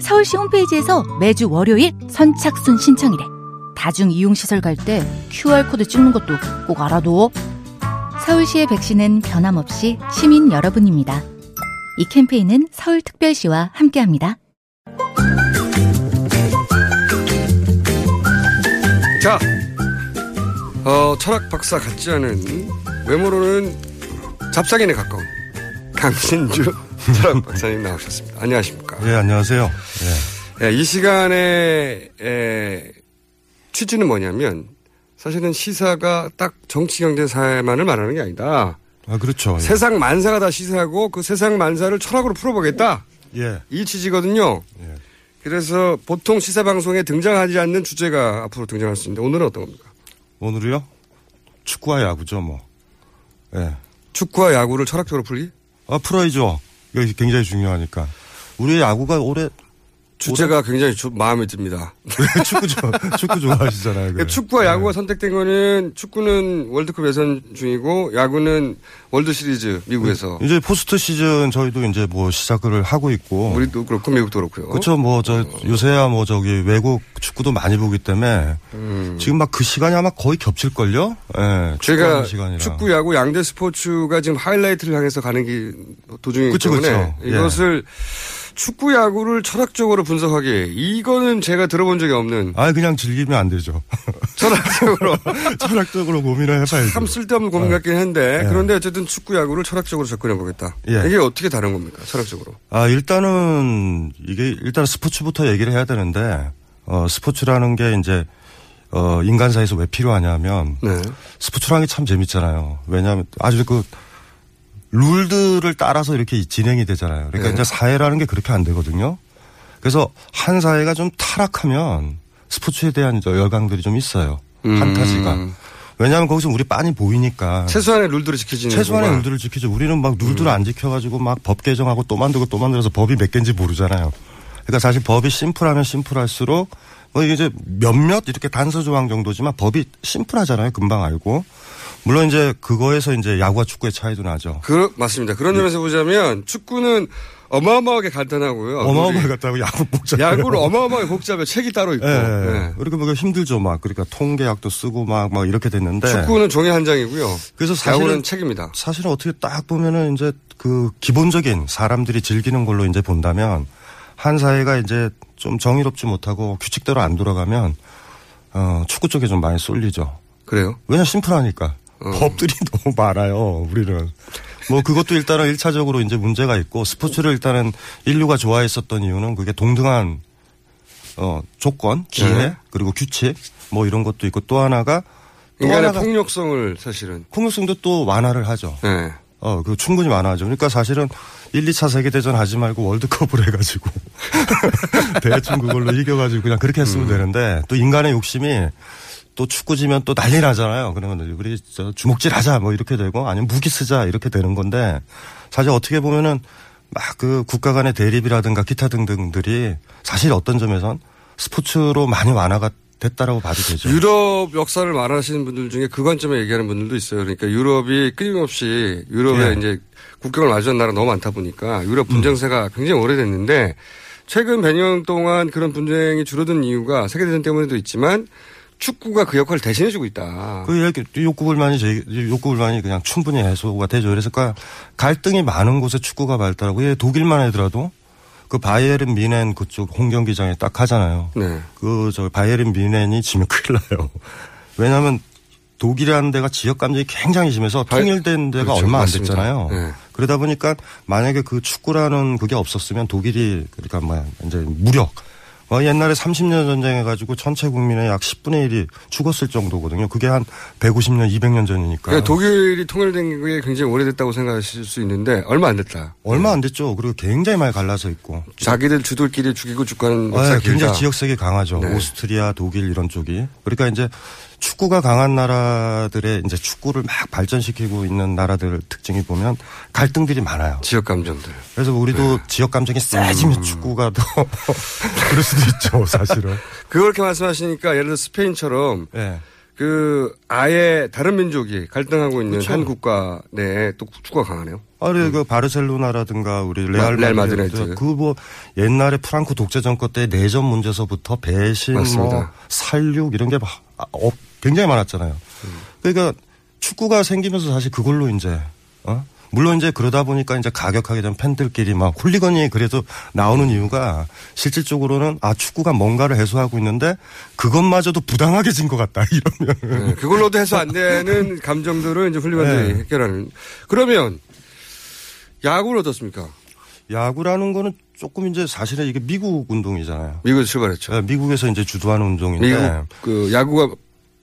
서울시 홈페이지에서 매주 월요일 선착순 신청이래. 다중 이용시설 갈 때 QR코드 찍는 것도 꼭 알아둬. 서울시의 백신은 변함없이 시민 여러분입니다. 이 캠페인은 서울특별시와 함께합니다. 자, 어, 철학 박사 같지 않은 외모로는 잡상인에 가까운 강신주 철학 박사님 나오셨습니다. 안녕하십니까? 네, 안녕하세요. 네. 예, 이 시간에 에, 취지는 뭐냐면 사실은 시사가 딱 정치, 경제, 사회만을 말하는 게 아니다. 아, 그렇죠. 예. 세상 만사가 다 시사고 그 세상 만사를 철학으로 풀어보겠다. 예. 이 취지거든요. 예. 그래서 보통 시사 방송에 등장하지 않는 주제가 앞으로 등장할 수 있는데 오늘은 어떤 겁니까? 오늘이요? 축구와 야구죠, 뭐. 예. 축구와 야구를 철학적으로 풀기? 아, 풀어야죠. 이게 굉장히 중요하니까. 우리 야구가 올해 주제가 굉장히 조- 마음에 듭니다. 축구 좋아, 축구 좋아하시잖아요. 그래. 축구와 야구가 네. 선택된 거는 축구는 월드컵 예선 중이고 야구는 월드 시리즈 미국에서 이제 포스트 시즌 저희도 이제 뭐 시작을 하고 있고. 우리도 그렇고 미국도 그렇고요. 그렇죠. 뭐 저 요새야 뭐 저기 외국 축구도 많이 보기 때문에 음. 지금 막 그 시간이 아마 거의 겹칠 걸요. 예. 제가 축구하는 시간이라. 축구, 야구 양대 스포츠가 지금 하이라이트를 향해서 가는 게 도중이기 그쵸, 때문에 그쵸. 예. 이것을 축구, 야구를 철학적으로 분석하기 이거는 제가 들어본 적이 없는 아, 그냥 즐기면 안 되죠. 철학적으로 철학적으로 고민을 해봐야죠. 참 쓸데없는 고민 같긴 한데 예. 그런데 어쨌든 축구, 야구를 철학적으로 접근해 보겠다. 예. 이게 어떻게 다른 겁니까? 철학적으로. 아, 일단은 이게 일단 스포츠부터 얘기를 해야 되는데 어, 스포츠라는 게 이제 어, 인간 사이에서 왜 필요하냐면 네. 스포츠라는 게 참 재밌잖아요. 왜냐하면 아주 그 룰들을 따라서 이렇게 진행이 되잖아요. 그러니까 네. 이제 사회라는 게 그렇게 안 되거든요. 그래서 한 사회가 좀 타락하면 스포츠에 대한 저 열강들이 좀 있어요. 음. 판타지가. 왜냐하면 거기서 우리 빤히 보이니까. 최소한의 룰들을 지키지는 최소한의. 룰들을 지키죠. 우리는 막 룰들을 음. 안 지켜가지고 막 법 개정하고 또 만들고 또 만들어서 법이 몇 개인지 모르잖아요. 그러니까 사실 법이 심플하면 심플할수록 뭐 이게 이제 몇몇 이렇게 단서 조항 정도지만 법이 심플하잖아요. 금방 알고. 물론 이제 그거에서 이제 야구와 축구의 차이도 나죠. 그 맞습니다. 그런 점에서 보자면 축구는 어마어마하게 간단하고요. 어마어마하게 갔다고 야구 복잡. 야구를 어마어마하게 복잡해 책이 따로 있고. 예. 네. 그러니까 뭐 힘들죠. 막 그러니까 통계학도 쓰고 막, 막 이렇게 됐는데. 축구는 종이 한 장이고요. 그래서 사실은 야구는 책입니다. 사실은 어떻게 딱 보면은 이제 그 기본적인 사람들이 즐기는 걸로 이제 본다면 한 사회가 이제 좀 정의롭지 못하고 규칙대로 안 돌아가면 어 축구 쪽에 좀 많이 쏠리죠. 그래요? 왜냐 심플하니까 어. 법들이 너무 많아요. 우리는 뭐 그것도 일단은 일차적으로 이제 문제가 있고 스포츠를 일단은 인류가 좋아했었던 이유는 그게 동등한 어 조건, 기회 네. 그리고 규칙 뭐 이런 것도 있고 또 하나가 또 인간의 하나가 폭력성을 사실은. 폭력성도 또 완화를 하죠. 네. 어, 그 충분히 많아죠. 그러니까 사실은 1, 2차 세계대전 하지 말고 월드컵을 해가지고 대충 그걸로 이겨가지고 그냥 그렇게 했으면 음. 되는데 또 인간의 욕심이 또 축구 지면 또 난리 나잖아요. 그러면 우리 저 주먹질 하자 뭐 이렇게 되고 아니면 무기 쓰자 이렇게 되는 건데 사실 어떻게 보면은 막 그 국가 간의 대립이라든가 기타 등등들이 사실 어떤 점에선 스포츠로 많이 완화가 됐다라고 봐도 되죠. 유럽 역사를 말하시는 분들 중에 그 관점에 얘기하는 분들도 있어요. 그러니까 유럽이 끊임없이 유럽에 예. 이제 국경을 마주한 나라가 너무 많다 보니까 유럽 분쟁세가 굉장히 오래됐는데 최근 100년 동안 그런 분쟁이 줄어든 이유가 세계대전 때문에도 있지만 축구가 그 역할을 대신해주고 있다. 그 이렇게 욕구 불만이 제 욕구 불만이 그냥 충분히 해소가 되죠. 그래서 그 갈등이 많은 곳에 축구가 발달하고 예, 독일만 하더라도 그 바이에른 미넨 그쪽 홈 경기장에 딱 하잖아요. 네. 그 저 바이에른 미넨이 지면 큰일 나요. 왜냐하면 독일이라는 데가 지역 감정이 굉장히 심해서 바이- 통일된 데가 그렇죠. 얼마 안 맞습니다. 됐잖아요. 네. 그러다 보니까 만약에 그 축구라는 그게 없었으면 독일이 그러니까 뭐 이제 무력 어, 옛날에 30년 전쟁 해가지고 전체 국민의 약 10분의 1이 죽었을 정도거든요. 그게 한 150년, 200년 전이니까. 그러니까 독일이 통일된 게 굉장히 오래됐다고 생각하실 수 있는데 얼마 안 됐다. 얼마 안 됐죠. 그리고 굉장히 많이 갈라져 있고. 자기들 주들끼리 죽이고 죽가는 네, 역사 굉장히 길다. 지역 색이 강하죠. 네. 오스트리아, 독일 이런 쪽이. 그러니까 이제 축구가 강한 나라들의 이제 축구를 막 발전시키고 있는 나라들 특징이 보면 갈등들이 많아요. 지역 감정들. 그래서 우리도 네. 지역 감정이 음. 세지면 축구가 더 그럴 수도 있죠, 사실은. 그렇게 말씀하시니까 예를 들어 스페인처럼 예. 그 아예 다른 민족이 갈등하고 있는 그쵸. 한 국가 내에 또 축구가 강하네요. 아니 그 바르셀로나라든가 우리 레알 마드리드 마드리드. 그뭐 옛날에 프랑코 독재 정권 때 내전 문제서부터 배신, 맞습니다. 뭐 살육 이런 게 막, 아, 어, 굉장히 많았잖아요. 그러니까 축구가 생기면서 사실 그걸로 이제 어? 물론 이제 그러다 보니까 이제 가격하게 된 팬들끼리 막 홀리건이 그래도 나오는 이유가 실질적으로는 아 축구가 뭔가를 해소하고 있는데 그것마저도 부당하게 진 것 같다 이러면 네, 그걸로도 해소 안 되는 감정들을 이제 훌리건들이 네. 해결하는. 그러면 야구는 어떻습니까? 야구라는 거는 조금 이제 사실은 이게 미국 운동이잖아요. 미국에서 출발했죠. 네, 미국에서 이제 주도하는 운동인데. 미국 그 야구가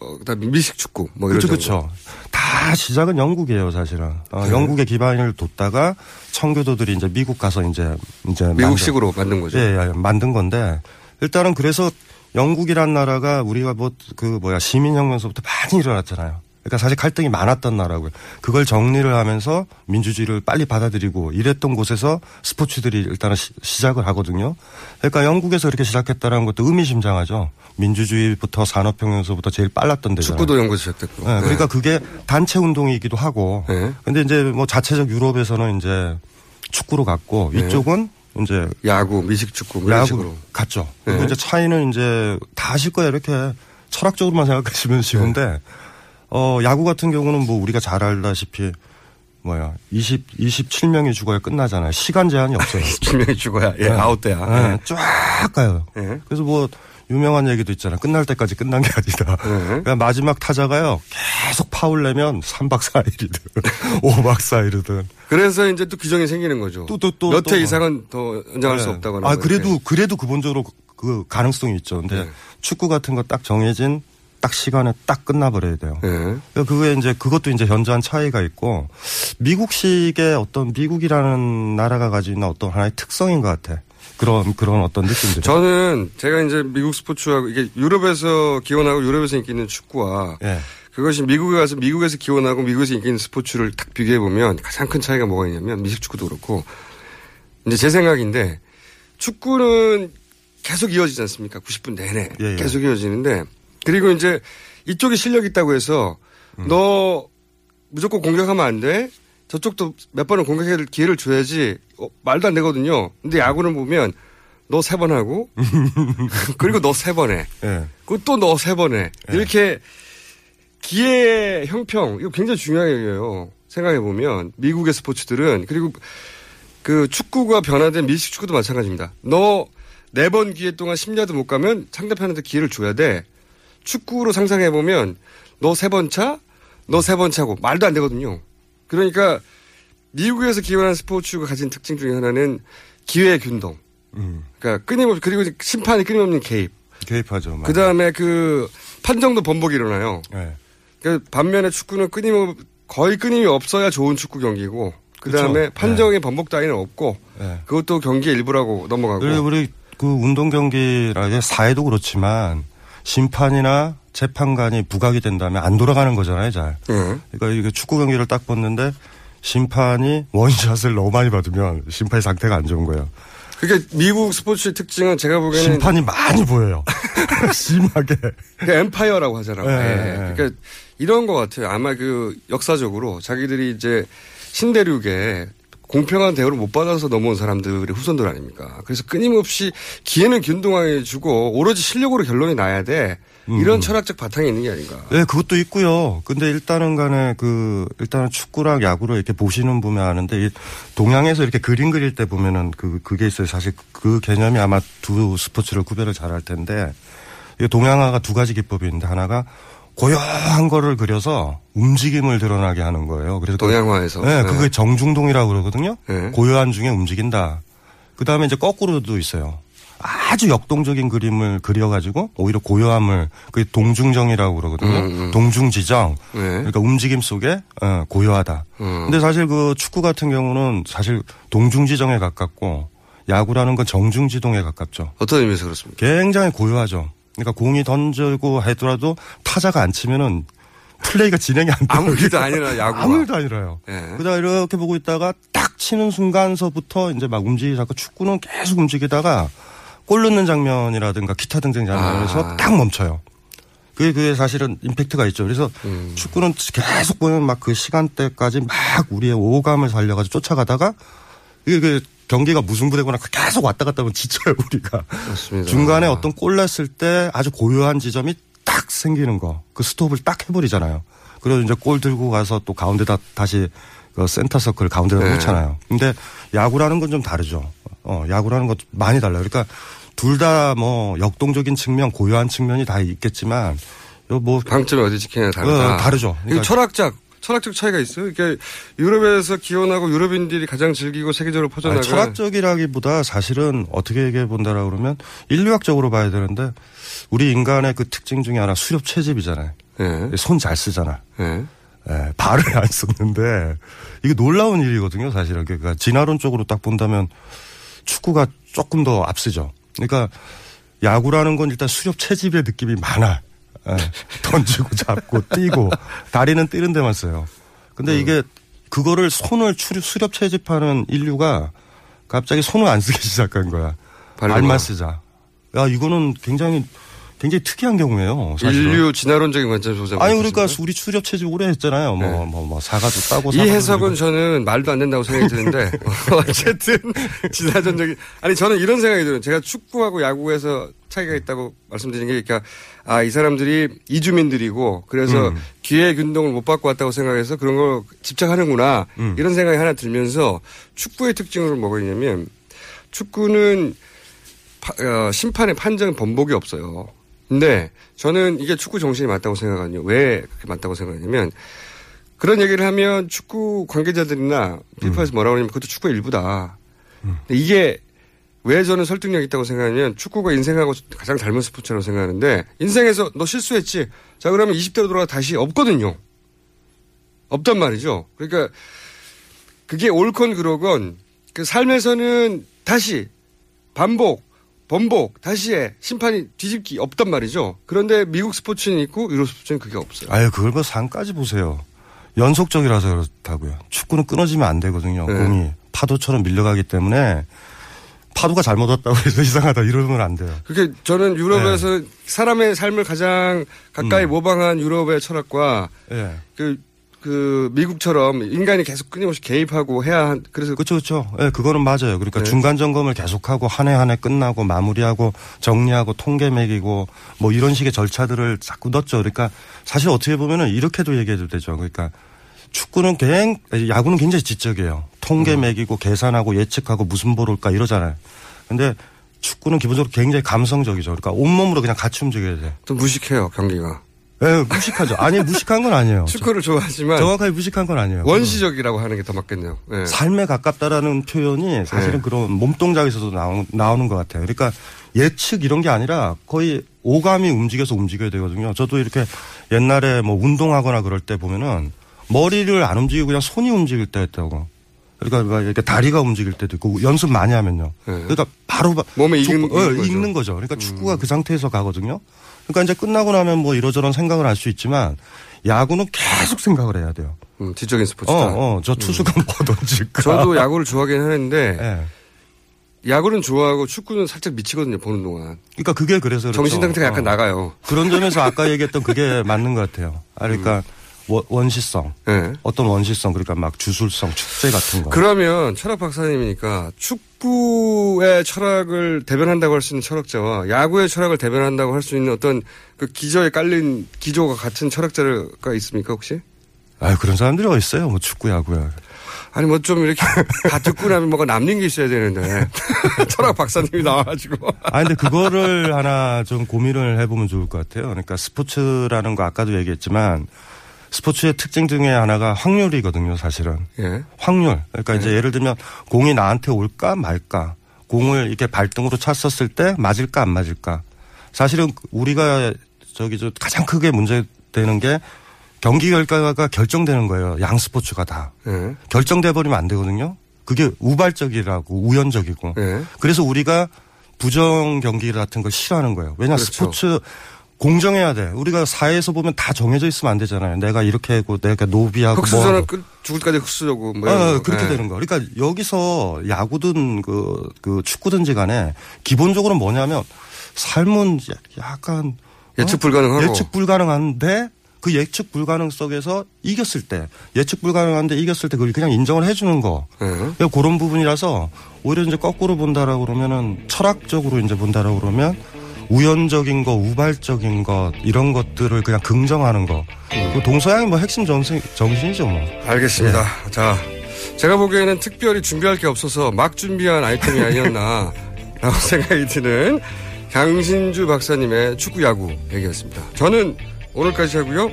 어, 그다음 미식 축구 뭐 이런 그렇죠. 그렇죠. 다 시작은 영국이에요, 사실은. 어, 영국의 기반을 뒀다가 청교도들이 이제 미국 가서 이제 이제 미국식으로 만든 거죠. 만든, 예, 예, 만든 건데 일단은 그래서 영국이란 나라가 우리가 뭐 그 뭐야 시민혁명서부터 많이 일어났잖아요. 그러니까 사실 갈등이 많았던 나라고요. 그걸 정리를 하면서 민주주의를 빨리 받아들이고 이랬던 곳에서 스포츠들이 일단은 시, 시작을 하거든요. 그러니까 영국에서 이렇게 시작했다는 것도 의미심장하죠. 민주주의부터 산업혁명서부터 제일 빨랐던 데잖아요. 축구도 영국에서 시작됐고. 네, 그러니까 그게 단체 운동이기도 하고. 네. 근데 이제 뭐 자체적 유럽에서는 이제 축구로 갔고 네. 이쪽은 이제 야구, 미식 축구 뭐 이런 야구 식으로. 갔죠. 그리고 네. 이제 차이는 이제 다 아실 거예요. 이렇게 철학적으로만 생각하시면 쉬운데 네. 어 야구 같은 경우는 뭐 우리가 잘 알다시피 뭐야 20 27명이 죽어야 끝나잖아요. 시간 제한이 없어요. 분명히 죽어야 예, 아웃돼야. 네, 쫙 가요. 네. 그래서 뭐 유명한 얘기도 있잖아. 끝날 때까지 끝난 게 아니다. 네. 그러니까 마지막 타자가요. 계속 파울 내면 3박 4일이든 5박 4일이든 그래서 이제 또 규정이 생기는 거죠. 또, 또, 또, 몇 또. 회 이상은 더 연장할 수 네. 없다거나. 아뭐 그래도. 그래도 기본적으로 그 가능성이 있죠. 근데 네. 축구 같은 거 딱 정해진 딱 시간에 딱 끝나버려야 돼요. 예. 그러니까 그게 이제 그것도 이제 현저한 차이가 있고 미국식의 어떤 미국이라는 나라가 가지고 있는 어떤 하나의 특성인 것 같아. 그런 그런 어떤 느낌들. 저는 제가 이제 미국 스포츠하고 이게 유럽에서 기원하고 유럽에서 인기 있는 축구와 예. 그것이 미국에 가서 미국에서 기원하고 미국에서 인기 있는 스포츠를 딱 비교해 보면 가장 큰 차이가 뭐가 있냐면 미식 축구도 그렇고 이제 제 생각인데 축구는 계속 이어지지 않습니까? 90분 내내 예, 예. 계속 이어지는데 그리고 이제 이쪽에 실력 있다고 해서 음. 너 무조건 공격하면 안 돼. 저쪽도 몇 번은 공격할 기회를 줘야지 어, 말도 안 되거든요. 근데 야구를 보면 너 세 번 하고 그리고 너 세 번 해. 예. 그리고 또 너 세 번 해. 네. 이렇게 기회 형평 이거 굉장히 얘기예요. 생각해 보면 미국의 스포츠들은 그리고 그 축구가 변화된 미식 축구도 마찬가지입니다. 너 네 번 기회 동안 10야드 못 가면 상대편한테 기회를 줘야 돼. 축구로 상상해 보면 너 세 번 차, 너 세 번 차고 말도 안 되거든요. 그러니까 미국에서 기원한 스포츠가 가진 특징 중에 하나는 기회의 균동. 음. 그러니까 끊임없이 그리고 심판이 끊임없는 개입. 개입하죠. 그 다음에 그 판정도 번복이 일어나요. 예. 그 반면에 축구는 끊임 거의 끊임이 없어야 좋은 축구 경기고 그 다음에 그쵸. 판정의 번복 따위는 없고 예. 그것도 경기의 일부라고 넘어가고 우리 그 운동 경기라 사회도 그렇지만 심판이나 재판관이 부각이 된다면 안 돌아가는 거잖아요, 잘. 예. 그러니까 이게 축구 경기를 딱 봤는데 심판이 원샷을 너무 많이 받으면 심판의 상태가 안 좋은 거예요. 그러니까 미국 스포츠의 특징은 제가 보기에는 심판이 많이 보여요. 심하게. 그 엠파이어라고 하잖아요. 예, 예. 예. 그러니까 이런 것 같아요. 아마 그 역사적으로 자기들이 이제 신대륙에 공평한 대우를 못 받아서 넘어온 사람들의 후손들 아닙니까? 그래서 끊임없이 기회는 균등하게 주고 오로지 실력으로 결론이 나야 돼. 이런 철학적 바탕이 있는 게 아닌가. 네, 그것도 있고요. 근데 일단은 간에 그, 일단은 축구랑 야구를 이렇게 보시는 분면 아는데, 이 동양에서 이렇게 그림 그릴 때 보면은 그, 그게 있어요. 사실 그 개념이 아마 두 스포츠를 구별을 잘 할 텐데, 이 동양화가 두 가지 기법이 있는데, 하나가 고요한 거를 그려서 움직임을 드러나게 하는 거예요. 그래서 그- 동양화에서. 네, 예. 그게 정중동이라고 그러거든요. 네. 고요한 중에 움직인다. 그 다음에 이제 거꾸로도 있어요. 아주 역동적인 그림을 그려가지고 오히려 고요함을 그 동중정이라고 그러거든요. 음, 음. 동중지정. 네. 그러니까 움직임 속에 어, 고요하다. 음. 근데 사실 그 축구 같은 경우는 사실 동중지정에 가깝고 야구라는 건 정중지동에 가깝죠. 어떤 의미에서 그렇습니까? 굉장히 고요하죠. 그러니까 공이 던지고 하더라도 타자가 안 치면은 플레이가 진행이 안 돼요. 아무 일도 아니라 야구가. 아무 일도 아니라요. 예. 그러다 이렇게 보고 있다가 딱 치는 순간서부터 이제 막 시작하고 축구는 계속 움직이다가 골 넣는 장면이라든가 기타 등등 장면에서 아. 딱 멈춰요. 그게, 그게 사실은 임팩트가 있죠. 그래서 음. 축구는 계속 보면 막그 시간대까지 막 우리의 오감을 살려가지고 쫓아가다가 이게 그 경기가 무승부되거나 계속 왔다 갔다 하면 지쳐요, 우리가. 맞습니다. 중간에 어떤 골 났을 때 아주 고요한 지점이 딱 생기는 거. 그 스톱을 딱 해버리잖아요. 그래서 이제 골 들고 가서 또 가운데다 다시 그 센터 서클 가운데다 네. 놓잖아요. 근데 야구라는 건 좀 다르죠. 어, 야구라는 건 많이 달라요. 그러니까 둘 다 뭐 역동적인 측면, 고요한 측면이 다 있겠지만 요뭐 방점이 어디 지키냐에 다르다. 어, 다르죠. 그러니까- 철학적 철학적 차이가 있어요. 그러니까 유럽에서 기원하고 유럽인들이 가장 즐기고 세계적으로 아니, 퍼져나가 철학적이라기보다 사실은 어떻게 얘기해 본다라 그러면 인류학적으로 봐야 되는데 우리 인간의 그 특징 중에 하나 수렵 채집이잖아요. 예. 손잘 쓰잖아. 예. 예, 발을 안 썼는데 이게 놀라운 일이거든요, 사실은. 그러니까 진화론적으로 딱 본다면 축구가 조금 더 앞서죠. 그러니까 야구라는 건 일단 수렵 채집의 느낌이 많아. 예, 던지고 잡고 뛰고 다리는 뛰는 데만 써요. 근데 이게 그거를 손을 추- 수렵 채집하는 인류가 갑자기 손을 안 쓰기 시작한 거야. 발만 쓰자. 야, 이거는 굉장히 굉장히 특이한 경우예요. 사실은. 인류 진화론적인 관점에서 보자면 아니 그러니까 그렇습니까? 우리 추렵 채집 오래 했잖아요. 뭐 네. 뭐뭐 사과도 따고 이 해석은. 저는 말도 안 된다고 생각이 드는데 어쨌든 진화전적인 아니 저는 이런 생각이 들어요. 제가 축구하고 야구에서 차이가 있다고 말씀드린 게 그러니까 아 이 사람들이 이주민들이고 그래서 음. 기회 균등을 못 받고 왔다고 생각해서 그런 걸 집착하는구나 음. 이런 생각이 하나 들면서 축구의 특징은 뭐가 있냐면 축구는 파- 어, 심판의 판정 번복이 없어요. 근데 저는 이게 축구 정신이 맞다고 생각하거든요. 왜 그렇게 맞다고 생각하냐면 그런 얘기를 하면 축구 관계자들이나 피파에서 뭐라고 하냐면 그것도 축구의 일부다. 근데 이게 왜 저는 설득력 있다고 생각하냐면 축구가 인생하고 가장 닮은 스포츠라고 생각하는데 인생에서 너 실수했지. 자 그러면 20대로 돌아가 다시 없거든요. 없단 말이죠. 그러니까 그게 옳건 그러건 그 삶에서는 다시 반복, 번복, 다시 해. 심판이 뒤집기 없단 말이죠. 그런데 미국 스포츠는 있고 유럽 스포츠는 그게 없어요. 아유 그걸 뭐 상까지 보세요. 연속적이라서 그렇다고요. 축구는 끊어지면 안 되거든요. 네. 공이 파도처럼 밀려가기 때문에 파도가 잘못 왔다고 해서 이상하다 이러면 안 돼요. 그게 저는 유럽에서 네. 사람의 삶을 가장 가까이 음. 모방한 유럽의 철학과 예. 그, 그 미국처럼 인간이 계속 끊임없이 개입하고 해야 한, 그래서 그렇죠, 그렇죠. 예, 그거는 맞아요. 그러니까 네. 중간 점검을 계속하고 한 해 한 해 끝나고 마무리하고 정리하고 통계 매기고 뭐 이런 식의 절차들을 자꾸 넣었죠. 그러니까 사실 어떻게 보면은 이렇게도 얘기해도 되죠. 그러니까 축구는 굉 야구는 굉장히 지적이에요. 통계 매기고 계산하고 예측하고 무슨 볼 올까 이러잖아요. 근데 축구는 기본적으로 굉장히 감성적이죠. 그러니까 온몸으로 그냥 같이 움직여야 돼. 좀 무식해요, 경기가. 예, 무식하죠. 아니 무식한 건 아니에요. 축구를 좋아하지만 정확하게 무식한 건 아니에요. 원시적이라고 하는 게 더 맞겠네요. 예. 삶에 가깝다라는 표현이 사실은 네. 그런 몸동작에서도 나오, 나오는 것 같아요. 그러니까 예측 이런 게 아니라 거의 오감이 움직여서 움직여야 되거든요. 저도 이렇게 옛날에 뭐 운동하거나 그럴 때 보면은 머리를 안 움직이고 그냥 손이 움직일 때 했다고. 그러니까 막 이렇게 다리가 움직일 때도 있고 연습 많이 하면요. 네. 그러니까 바로 바- 몸에 축구- 어, 익는 거죠. 음. 익는 거죠. 그러니까 축구가 그 상태에서 가거든요. 그러니까 이제 끝나고 나면 뭐 이러저런 생각을 할 수 있지만 야구는 계속 생각을 해야 돼요. 음, 지적인 스포츠다. 어, 어, 저 투수가 뭐 던질까. 저도 야구를 좋아하긴 하는데 예. 야구는 좋아하고 축구는 살짝 미치거든요, 보는 동안. 그러니까 그게 그래서 그렇죠. 정신 상태가 약간 어. 나가요. 그런 점에서 아까 얘기했던 그게 맞는 것 같아요. 아, 그러니까 원- 원시성. 예. 어떤 원시성 그러니까 막 주술성, 축제 같은 거. 그러면 철학 박사님이니까 축구의 철학을 대변한다고 할 수 있는 철학자와 야구의 철학을 대변한다고 할 수 있는 어떤 그 기저에 깔린 기조가 같은 철학자가 있습니까 혹시? 아 그런 사람들이 어디 있어요? 뭐 축구, 야구야. 아니 뭐 좀 이렇게 다 듣고 나면 뭐가 남는 게 있어야 되는데 철학 박사님이 나와가지고 아 근데 그거를 하나 좀 고민을 해보면 좋을 것 같아요. 그러니까 스포츠라는 거 아까도 얘기했지만 스포츠의 특징 중에 하나가 확률이거든요, 사실은. 예. 확률. 그러니까 이제 예를 들면 공이 나한테 올까 말까. 공을 이렇게 발등으로 찼었을 때 맞을까 안 맞을까. 사실은 우리가 저기 저 가장 크게 문제되는 게 경기 결과가 결정되는 거예요. 양 스포츠가 다. 예. 결정돼 버리면 안 되거든요. 그게 우발적이라고 우연적이고. 예. 그래서 우리가 부정 경기 같은 걸 싫어하는 거예요. 왜냐 그렇죠. 스포츠 공정해야 돼. 우리가 사회에서 보면 다 정해져 있으면 안 되잖아요. 내가 이렇게 하고 내가 노비하고 뭐 흑수저는. 끝 죽을 때까지 흑수저고 뭐 어, 거. 그렇게 예. 되는 거. 그러니까 여기서 야구든 그, 그 축구든지 간에 기본적으로 뭐냐면 삶은 약간 예측 불가능하고. 예측 불가능한데 그 예측 불가능 속에서 이겼을 때 예측 불가능한데 이겼을 때 그걸 그냥 인정을 해주는 거. 예. 그러니까 그런 부분이라서 오히려 이제 거꾸로 본다라고 그러면은 철학적으로 이제 본다라고 그러면 우연적인 거, 우발적인 것 이런 것들을 그냥 긍정하는 거. 그 동서양이 뭐 핵심 정신, 정신이죠 뭐. 알겠습니다. 자, 제가 보기에는 특별히 준비할 게 없어서 막 준비한 아이템이 아니었나 라고 생각이 드는 강신주 박사님의 축구 야구 얘기였습니다. 저는 오늘까지 하고요.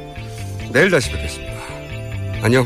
내일 다시 뵙겠습니다. 안녕.